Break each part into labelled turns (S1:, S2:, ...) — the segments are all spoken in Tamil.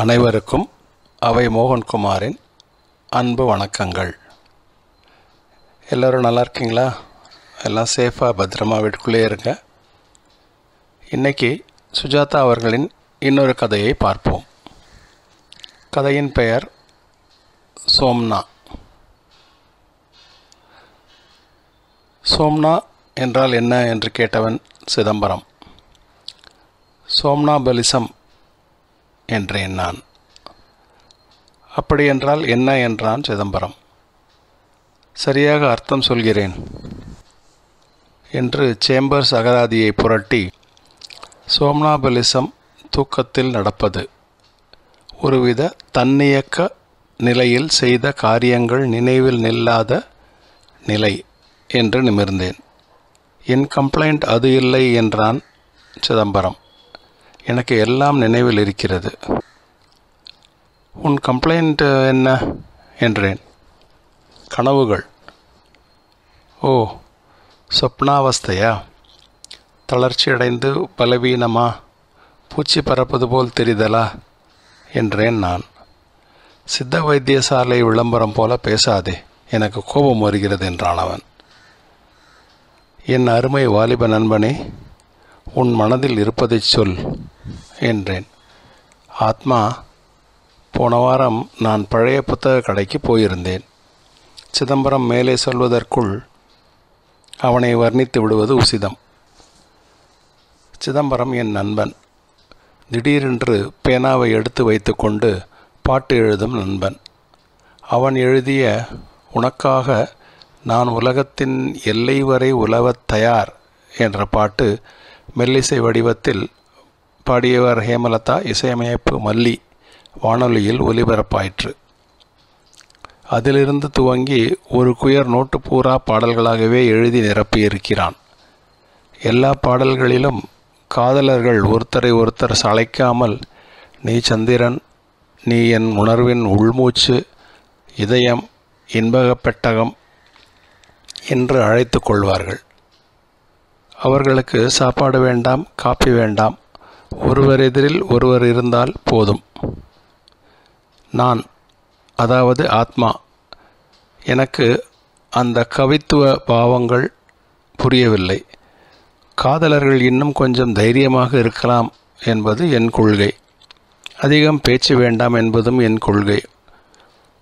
S1: அனைவருக்கும் அவை மோகன்குமாரின் அன்பு வணக்கங்கள். எல்லோரும் நல்லா இருக்கீங்களா? எல்லாம் சேஃபாக பத்திரமா வீட்டுக்குள்ளே இருங்க. இன்னைக்கு சுஜாதா அவர்களின் இன்னொரு கதையை பார்ப்போம். கதையின் பெயர் சோம்னா. சோம்னா என்றால் என்ன என்று கேட்டவன் சிதம்பரம். சோம்னா பலிசம் என்றேன் நான். அப்படியென்றால் என்ன என்றான் சிதம்பரம். சரியாக அர்த்தம் சொல்கிறேன் என்று சேம்பர்ஸ் அகராதியை புரட்டி சோம்னாபலிசம் தூக்கத்தில் நடப்பது. ஒருவித தன்னியக்க நிலையில் செய்த காரியங்கள் நினைவில் நில்லாத நிலை என்று நிமிர்ந்தேன். என் கம்ப்ளைண்ட் அது இல்லை என்றான் சிதம்பரம். எனக்கு எல்லாம் நினைவில் இருக்கிறது. உன் கம்ப்ளைண்ட் என்ன? என்றேன். கனவுகள். ஓ சொப்னாவஸ்தையா? தளர்ச்சியடைந்து பலவீனமா? பூச்சி பறப்பது போல் தெரிதலா? என்றேன் நான். சித்த வைத்தியசாலை விளம்பரம் போல பேசாதே. எனக்கு கோபம் வருகிறது என்றான் அவன். என் அருமை வாலிப நண்பனே உன் மனதில் இருப்பதைச் சொல் என்றேன். ஆத்மா போன வாரம் நான் பழைய புத்தக கடைக்கு போயிருந்தேன். சிதம்பரம் மேலே சொல்வதற்குள் அவனை வர்ணித்து விடுவது உசிதம். சிதம்பரம் என் நண்பன். திடீரென்று பேனாவை எடுத்து வைத்துக்கொண்டு பாட்டு எழுதும் நண்பன். அவன் எழுதிய உனக்காக நான் உலகத்தின் எல்லை வரை உலவத் தயார் என்ற பாட்டு மெல்லிசை வடிவத்தில் பாடியவர் ஹேமலதா இசையமைப்பு மல்லி வானொலியில் ஒலிபரப்பாயிற்று. அதிலிருந்து துவங்கி ஒரு குயர் நோட்டு பூரா பாடல்களாகவே எழுதி நிரப்பியிருக்கிறான். எல்லா பாடல்களிலும் காதலர்கள் ஒருத்தரை ஒருத்தர் சளைக்காமல் நீ சந்திரன் நீ என் உணர்வின் உள்மூச்சு இதயம் இன்பகப் பெட்டகம் என்று அழைத்து கொள்வார்கள். அவர்களுக்கு சாப்பாடு வேண்டாம் காப்பி வேண்டாம். ஒருவர் எதிரில் ஒருவர் இருந்தால் போதும். நான் அதாவது ஆத்மா எனக்கு அந்த கவித்துவ பாவங்கள் புரியவில்லை. காதலர்கள் இன்னும் கொஞ்சம் தைரியமாக இருக்கலாம் என்பது என் கொள்கை. அதிகம் பேச்சு வேண்டாம் என்பதும் என் கொள்கை.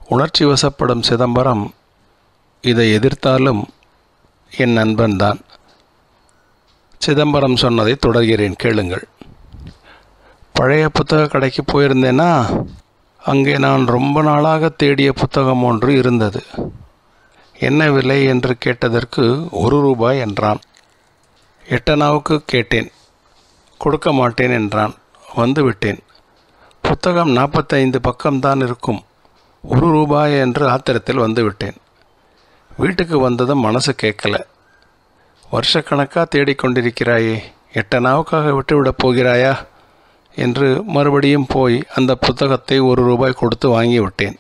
S1: உணர்ச்சி வசப்படும் சிதம்பரம் இதை எதிர்த்தாலும் என் நண்பன்தான். சிதம்பரம் சொன்னதை தொடர்கிறேன் கேளுங்கள். பழைய புத்தக கடைக்கு போயிருந்தேன்னா அங்கே நான் ரொம்ப நாளாக தேடிய புத்தகம் ஒன்று இருந்தது. என்ன விலை என்று கேட்டதற்கு ஒரு ரூபாய் என்றான். எட்டனாவுக்கு கேட்டேன். கொடுக்க மாட்டேன் என்றான். வந்துவிட்டேன் புத்தகம் நாற்பத்தைந்து பக்கம்தான் இருக்கும். ஒரு ரூபாய் என்று ஆத்திரத்தில் வந்துவிட்டேன் வீட்டுக்கு வந்ததும் மனசு கேட்கல. வருஷக்கணக்காக தேடிக்கொண்டிருக்கிறாயே எட்டனாவுக்காக விட்டுவிடப் போகிறாயா? என்று மறுபடியும் போய் அந்த புத்தகத்தை ஒரு ரூபாய் கொடுத்து வாங்கிவிட்டேன்.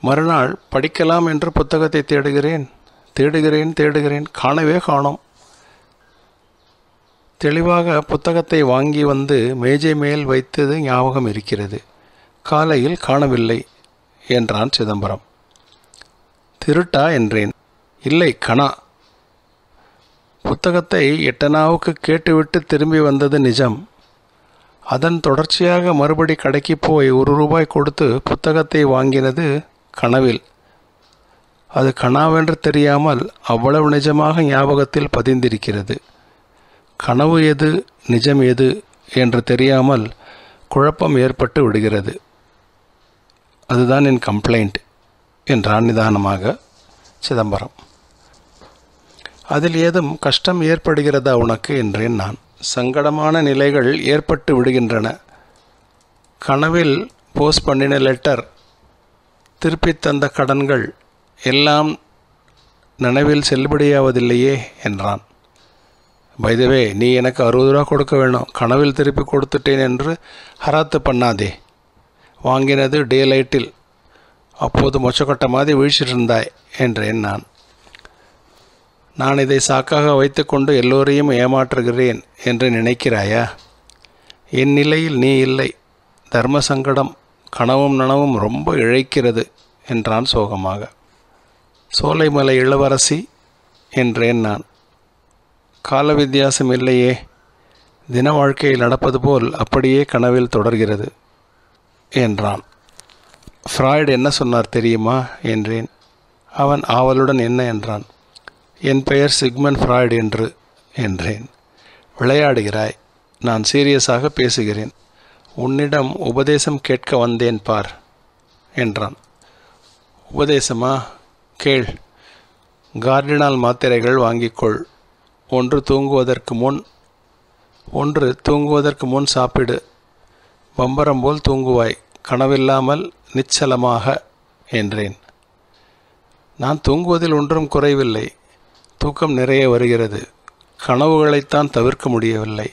S1: மறுநாள் படிக்கலாம் என்று புத்தகத்தை தேடுகிறேன் தேடுகிறேன் தேடுகிறேன் காணவே காணோம். தெளிவாக புத்தகத்தை வாங்கி வந்து மேஜை மேல் வைத்தது ஞாபகம் இருக்கிறது. காலையில் காணவில்லை என்றான் சிதம்பரம். திருட்டா என்றேன். இல்லை கணா புத்தகத்தை எட்டனாவுக்கு கேட்டுவிட்டு திரும்பி வந்தது நிஜம். அதன் தொடர்ச்சியாக மறுபடி கடைக்கு போய் ஒரு ரூபாய் கொடுத்து புத்தகத்தை வாங்கினது கனவில். அது கனாவென்று தெரியாமல் அவ்வளவு நிஜமாக ஞாபகத்தில் பதிந்திருக்கிறது. கனவு எது நிஜம் எது என்று தெரியாமல் குழப்பம் ஏற்பட்டு விடுகிறது. அதுதான் என் கம்ப்ளைண்ட் என்றான் நிதானமாக சிதம்பரம். அதில் ஏதும் கஷ்டம் ஏற்படுகிறதா உனக்கு என்றேன் நான். சங்கடமான நிலைகள் ஏற்பட்டு விடுகின்றன. கனவில் போஸ்ட் பண்ணின லெட்டர் திருப்பி தந்த கடன்கள் எல்லாம் நினைவில் செல்லுபடியாவதில்லையே என்றான். வைதவே நீ எனக்கு அறுபது ரூபா கொடுக்க வேணும். கனவில் திருப்பி கொடுத்துட்டேன் என்று ஹராத்து பண்ணாதே. வாங்கினது டே லைட்டில் அப்போது மொச்சக்கொட்டை மாதிரி வீழ்ச்சிட்டு இருந்தாய் என்றேன் நான். நான் இதை சாக்காக வைத்துக்கொண்டு எல்லோரையும் ஏமாற்றுகிறேன் என்று நினைக்கிறாயா? என் நிலையில் நீ இல்லை. தர்ம சங்கடம் கனவும் நனவும் ரொம்ப இழைக்கிறது என்றான் சோகமாக. சோலைமலை இளவரசி என்றேன் நான். கால வித்தியாசம் இல்லையே. தின வாழ்க்கையில் நடப்பது போல் அப்படியே கனவில் தொடர்கிறது என்றான். ஃப்ராய்டு என்ன சொன்னார் தெரியுமா? என்றேன். அவன் ஆவலுடன் என்ன என்றான். என் பெயர் சிக்மன் ஃப்ராய்டு என்று என்றேன். விளையாடுகிறாய். நான் சீரியஸாக பேசுகிறேன். உன்னிடம் உபதேசம் கேட்க வந்தேன் பார் என்றான். உபதேசமா? கேள். கார்டினால் மாத்திரைகள் வாங்கிக்கொள். ஒன்று தூங்குவதற்கு முன் ஒன்று தூங்குவதற்கு முன் சாப்பிடு. பம்பரம் போல் தூங்குவாய். கனவில்லாமல் நிச்சலமாக என்றேன். நான் தூங்குவதில் ஒன்றும் குறைவில்லை. தூக்கம் நிறைய வருகிறது. கனவுகளைத்தான் தவிர்க்க முடியவில்லை.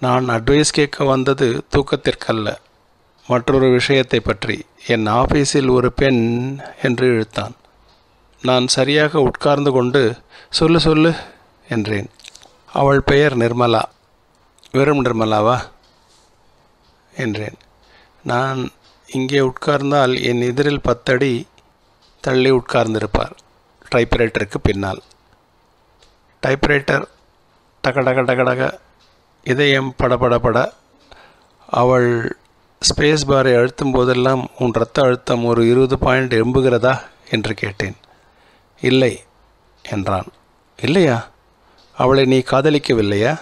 S1: நான் அட்வைஸ் கேட்க வந்தது தூக்கத்திற்கல்ல. மற்றொரு விஷயத்தை பற்றி என் ஆபீஸில் ஒரு பெண் என்று இழுத்தான். நான் சரியாக உட்கார்ந்து கொண்டு சொல்லு சொல்லு என்றேன். அவள் பெயர் நிர்மலா. வெறும் நிர்மலாவா? என்றேன். நான் இங்கே உட்கார்ந்தால் என் எதிரில் பத்தடி தள்ளி உட்கார்ந்திருப்பார். டைப்ரைட்டருக்கு பின்னால். டைப்ரைட்டர் டக டக டக டக இதயம் படபடபட அவள் ஸ்பேஸ் பாரை அழுத்தும் போதெல்லாம் உன் இரத்த அழுத்தம் ஒரு இருபது பாயிண்ட் எம்புகிறதா என்று கேட்டேன். இல்லை என்றான். இல்லையா? அவளை நீ காதலிக்கவில்லையா?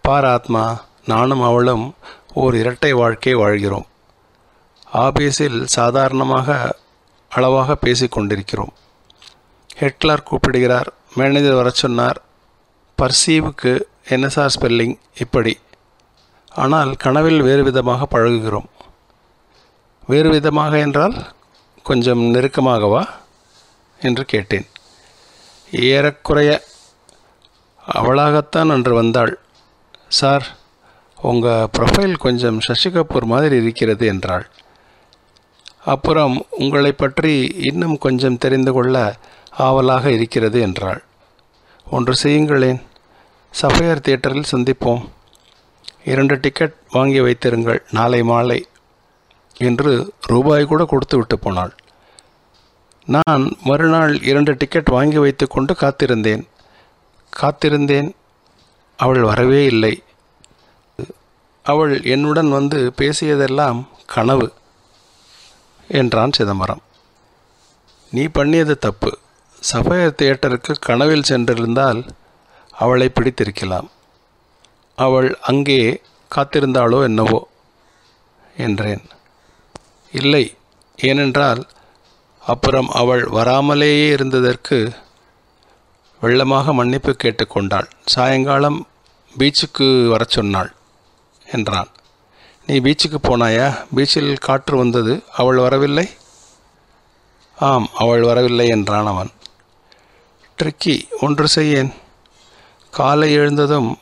S1: பார் ஆத்மா நானும் அவளும் ஓர் இரட்டை வாழ்க்கை வாழ்கிறோம். ஆபீஸில் சாதாரணமாக அளவாக பேசிக்கொண்டிருக்கிறோம். ஹெட்லர் கூப்பிடுகிறார். மேனேஜர் வர சொன்னார். பர்சீவுக்கு என்எஸ்ஆர் ஸ்பெல்லிங் இப்படி. ஆனால் கனவில் வேறு விதமாக பழகுகிறோம். வேறு விதமாக என்றால் கொஞ்சம் நெருக்கமாகவா என்று கேட்டேன். ஏறக்குறைய அவளாகத்தான் அன்று வந்தாள். சார் உங்கள் ப்ரொஃபைல் கொஞ்சம் சசி கபூர் மாதிரி இருக்கிறது என்றாள். அப்புறம் உங்களை பற்றி இன்னும் கொஞ்சம் தெரிந்து கொள்ள ஆவலாக இருக்கிறது என்றாள். ஒன்று செய்யுங்களேன். சஃபையர் தியேட்டரில் சந்திப்போம். இரண்டு டிக்கெட் வாங்கி வைத்திருங்கள். நாளை மாலை. என்று ரூபாய் கூட கொடுத்து விட்டு போனாள். நான் மறுநாள் இரண்டு டிக்கெட் வாங்கி வைத்துக்கொண்டு காத்திருந்தேன். காத்திருந்தேன். அவள் வரவே இல்லை. அவள் என்னுடன் வந்து பேசியதெல்லாம் கனவு. என்றான் சிதம்பரம். நீ பண்ணியது தப்பு. சஃபயர் தியேட்டருக்கு கனவில் சென்றிருந்தால் அவளை பிடித்திருக்கலாம். அவள் அங்கே காத்திருந்தாளோ என்னவோ? என்றேன். இல்லை. ஏனென்றால் அப்புறம் அவள் வராமலேயே இருந்ததற்கு வெள்ளமாக மன்னிப்பு கேட்டுக்கொண்டாள் சாயங்காலம் பீச்சுக்கு வரச் சொன்னாள் என்றான். நீ பீச்சுக்கு போனாயா? பீச்சில் காற்று வந்தது. அவள் வரவில்லை? ஆம் அவள் வரவில்லை என்றான் அவன். ட்ரிக்கி ஒன்று செய்யேன். காலை எழுந்ததும்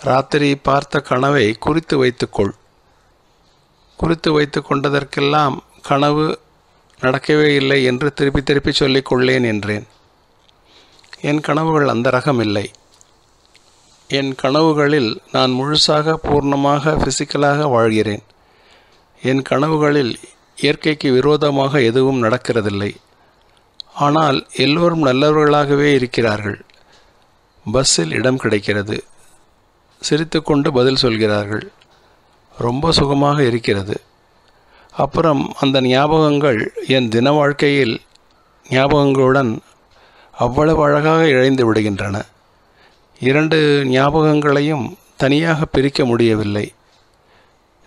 S1: ராத்திரி பார்த்த கனவை குறித்து வைத்துக்கொள். குறித்து வைத்து கொண்டதற்கெல்லாம் கனவு நடக்கவே இல்லை என்று திருப்பி திருப்பி சொல்லிக் கொள்ளேன் என்றேன். என் கனவுகள் அந்த ரகம் இல்லை. என் கனவுகளில் நான் முழுசாக பூர்ணமாக ஃபிசிக்கலாக வாழ்கிறேன். என் கனவுகளில் இயற்கைக்கு விரோதமாக எதுவும் நடக்கிறதில்லை. ஆனால் எல்லோரும் நல்லவர்களாகவே இருக்கிறார்கள். பஸ்ஸில் இடம் கிடைக்கிறது. சிரித்துக்கொண்டு பதில் சொல்கிறார்கள். ரொம்ப சுகமாக இருக்கிறது. அப்புறம் அந்த ஞாபகங்கள் என் தின வாழ்க்கையில் ஞாபகங்களுடன் அவ்வளவு அழகாக இழைந்து விடுகின்றன. இரண்டு ஞாபகங்களையும் தனியாக பிரிக்க முடியவில்லை.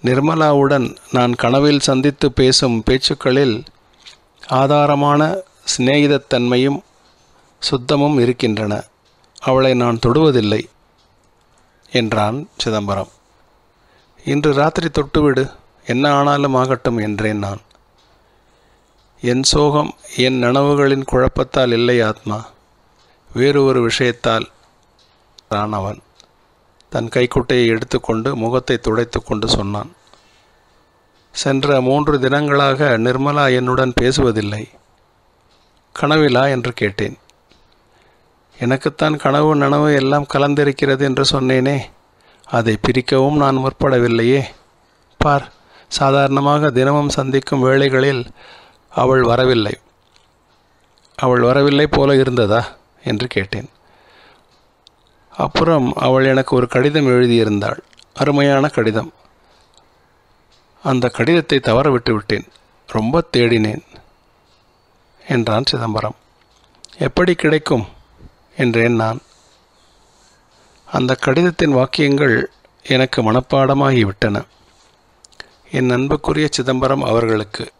S1: நிர்மலாவுடன் நான் கனவில் சந்தித்து பேசும் பேச்சுக்களில் ஆதாரமான சிநேகிதத்தன்மையும் சுத்தமும் இருக்கின்றன. அவளை நான் தொடுவதில்லை என்றான் சிதம்பரம். இன்று ராத்திரி தொட்டுவிடு என்ன ஆனாலும் ஆகட்டும் என்றேன் நான். என் சோகம் என் நனவுகளின் குழப்பத்தால் இல்லை ஆத்மா. வேறு ஒரு விஷயத்தால் அவன் தன் கைக்குட்டையை எடுத்துக்கொண்டு முகத்தை துடைத்து கொண்டு சொன்னான் சென்ற மூன்று தினங்களாக நிர்மலா என்னுடன் பேசுவதில்லை. கனவிலா? என்று கேட்டேன். எனக்குத்தான் கனவு நனவு எல்லாம் கலந்திருக்கிறது என்று சொன்னேனே அதை பிரிக்கவும் நான் முற்படவில்லையே. பார் சாதாரணமாக தினமும் சந்திக்கும் வேளைகளில் அவள் வரவில்லை. அவள் வரவில்லை போல இருந்ததா? என்று கேட்டேன். அப்புறம் அவள் எனக்கு ஒரு கடிதம் எழுதியிருந்தாள். அருமையான கடிதம். அந்த கடிதத்தை தவற விட்டு விட்டேன் ரொம்ப தேடினேன். என்றான் சிதம்பரம். எப்படி கிடைக்கும்? என்றேன் நான். அந்த கடிதத்தின் வாக்கியங்கள் எனக்கு மனப்பாடமாகிவிட்டன. என் அன்புக்குரிய சிதம்பரம் அவர்களுக்கு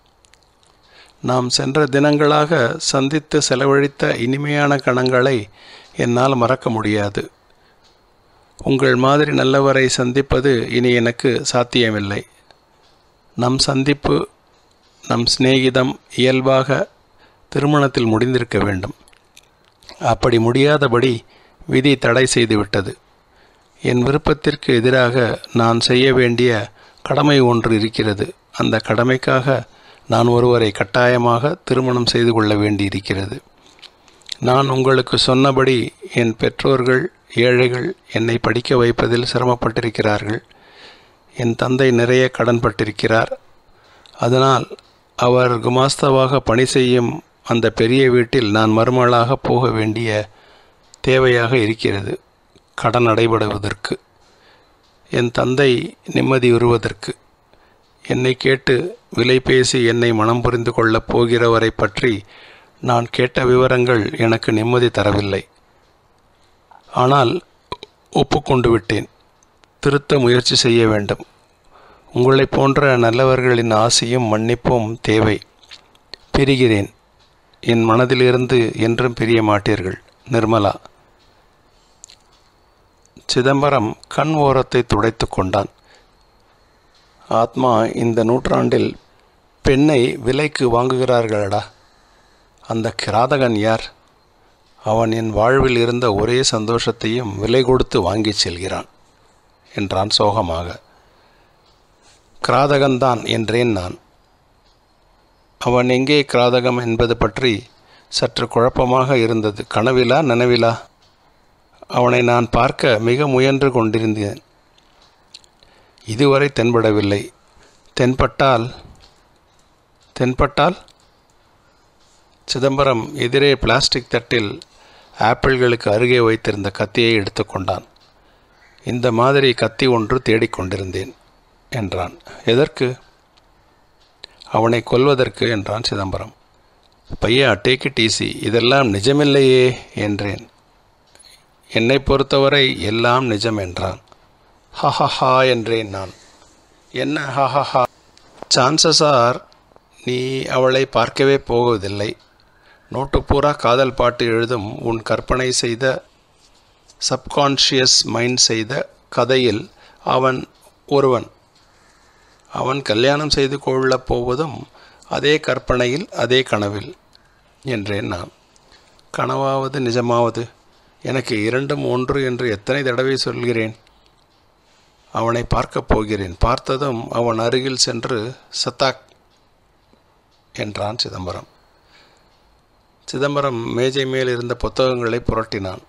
S1: நாம் சென்ற தினங்களாக சந்தித்து செலவழித்த இனிமையான கணங்களை என்னால் மறக்க முடியாது. உங்கள் மாதிரி நல்லவரை சந்திப்பது இனி எனக்கு சாத்தியமில்லை. நம் சந்திப்பு நம் சிநேகிதம் இயல்பாக திருமணத்தில் முடிந்திருக்க வேண்டும். அப்படி முடியாதபடி விதி தடை செய்துவிட்டது. என் விருப்பத்திற்கு எதிராக நான் செய்ய வேண்டிய கடமை ஒன்று இருக்கிறது. அந்த கடமைக்காக நான் ஒருவரை கட்டாயமாக திருமணம் செய்து கொள்ள வேண்டியிருக்கிறது. நான் உங்களுக்கு சொன்னபடி என் பெற்றோர்கள் ஏழைகள் என்னை படிக்க வைப்பதில் சிரமப்பட்டிருக்கிறார்கள். என் தந்தை நிறைய கடன்பட்டிருக்கிறார் அதனால் அவர் குமாஸ்தாவாக பணி செய்யும் அந்த பெரிய வீட்டில் நான் மருமகளாக போக வேண்டிய தேவையாக இருக்கிறது கடன் அடைபடுவதற்கு. என் தந்தை நிம்மதி உறுவதற்கு என்னை கேட்டு விலை பேசி என்னை மனம் புரிந்து கொள்ளப் போகிறவரை பற்றி நான் கேட்ட விவரங்கள் எனக்கு நிம்மதி தரவில்லை. ஆனால் ஒப்புக்கொண்டு விட்டேன் திருத்த முயற்சி செய்ய வேண்டும். உங்களைப் போன்ற நல்லவர்களின் ஆசையும் மன்னிப்பும் தேவை. பிரிகிறேன். என் மனதிலிருந்து என்றும் பிரிய மாட்டீர்கள் நிர்மலா. சிதம்பரம் கண் ஓரத்தை துடைத்து கொண்டான். ஆத்மா இந்த நூற்றாண்டில் பெண்ணை விலைக்கு வாங்குகிறார்களடா. அந்த கிராதகன் யார்? அவன் என் வாழ்வில் இருந்த ஒரே சந்தோஷத்தையும் விலை கொடுத்து வாங்கிச் செல்கிறான் என்றான் சோகமாக. கிராதகன்தான் என்றேன் நான். அவன் எங்கே கிராதகம் என்பது பற்றி சற்று குழப்பமாக இருந்தது. கனவிலா நனவிலா? அவனை நான் பார்க்க மிக முயன்று கொண்டிருந்தேன். இதுவரை தென்படவில்லை. தென்பட்டால் தென்பட்டால்? சிதம்பரம் எதிரே பிளாஸ்டிக் தட்டில் ஆப்பிள்களுக்கு அருகே வைத்திருந்த கத்தியை எடுத்துக்கொண்டான். இந்த மாதிரி கத்தி ஒன்று தேடிக்கொண்டிருந்தேன் என்றான். எதற்கு? அவனை கொல்வதற்கு என்றான் சிதம்பரம். பையா டேக் இட் ஈஸி இதெல்லாம் நிஜமில்லையே என்றேன். என்னை பொறுத்தவரை எல்லாம் நிஜம் என்றான். ஹஹஹா என்றேன் நான். என்ன ஹஹஹா சான்சஸ் ஆர் நீ அவளை பார்க்கவே போவதில்லை நோட்டு பூரா காதல் பாட்டு எழுதும் உன் கற்பனை செய்த சப்கான்ஷியஸ் மைண்ட் செய்த கதையில் அவன் ஒருவன். அவன் கல்யாணம் செய்து கொள்ளப் போவதும் அதே கற்பனையில் அதே கனவில் என்றேன் நான். கனவாவது நிஜமாவது? எனக்கு இரண்டும் ஒன்று என்று எத்தனை தடவை சொல்கிறேன்? அவனை பார்க்கப் போகிறேன். பார்த்ததும் அவன் அருகில் சென்று சத்தாக் என்றான் சிதம்பரம். சிதம்பரம் மேஜை மேல் இருந்த புத்தகங்களை புரட்டினான்.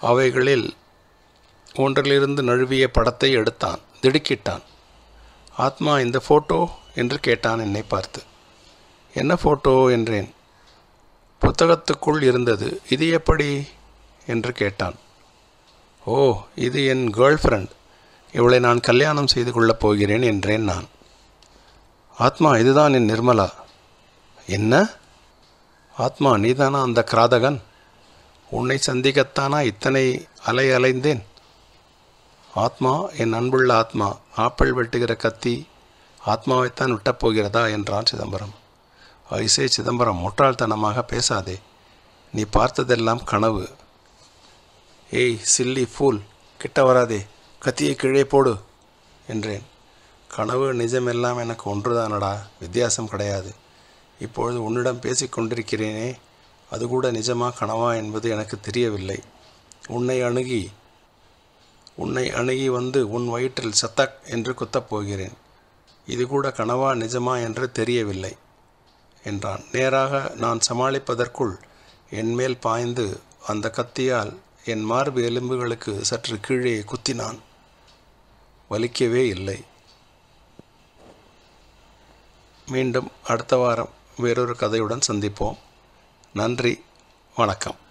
S1: அவைகளில் ஒன்றிலிருந்து நழுவிய படத்தை எடுத்தான். திடுக்கிட்டான். ஆத்மா இந்த ஃபோட்டோ என்று கேட்டான் என்னை பார்த்து. என்ன ஃபோட்டோ என்றேன். புத்தகத்துக்குள் இருந்தது. இது எப்படி? என்று கேட்டான். ஓ இது என் கேர்ள் ஃப்ரெண்ட். இவளை நான் கல்யாணம் செய்து கொள்ளப் போகிறேன் என்றேன் நான். ஆத்மா இதுதான் என் நிர்மலா. என்ன? ஆத்மா நீதானா அந்த கிராதகன்? உன்னை சந்திக்கத்தானா இத்தனை அலை அலைந்தேன்? ஆத்மா என் அன்புள்ள ஆத்மா ஆப்பிள் வெட்டுகிற கத்தி ஆத்மாவைத்தான் விட்டப் போகிறதா என்றான் சிதம்பரம். ஐசே சிதம்பரம் முட்டாள்தனமாக பேசாதே. நீ பார்த்ததெல்லாம் கனவு. ஏய் சில்லி ஃபூல் கிட்ட வராதே. கத்தியை கீழே போடு என்றேன். கனவு நிஜமெல்லாம் எனக்கு ஒன்றுதானடா. வித்தியாசம் கிடையாது. இப்பொழுது உன்னிடம் பேசிக் கொண்டிருக்கிறேனே. அது கூட நிஜமா கனவா என்பது எனக்கு தெரியவில்லை. உன்னை அணுகி உன்னை அணுகி வந்து உன் வயிற்றில் சத்தக் என்று குத்தப் போகிறேன். இது கூட கனவா நிஜமா என்று தெரியவில்லை என்றான். நேராக நான் சமாளிப்பதற்குள் என்மேல் பாய்ந்து அந்த கத்தியால் என் மார்பு எலும்புகளுக்கு சற்று கீழே குத்தினான். வலிக்கவே இல்லை. மீண்டும் அடுத்த வாரம். வேறொரு கதையுடன் சந்திப்போம். நன்றி. வணக்கம்.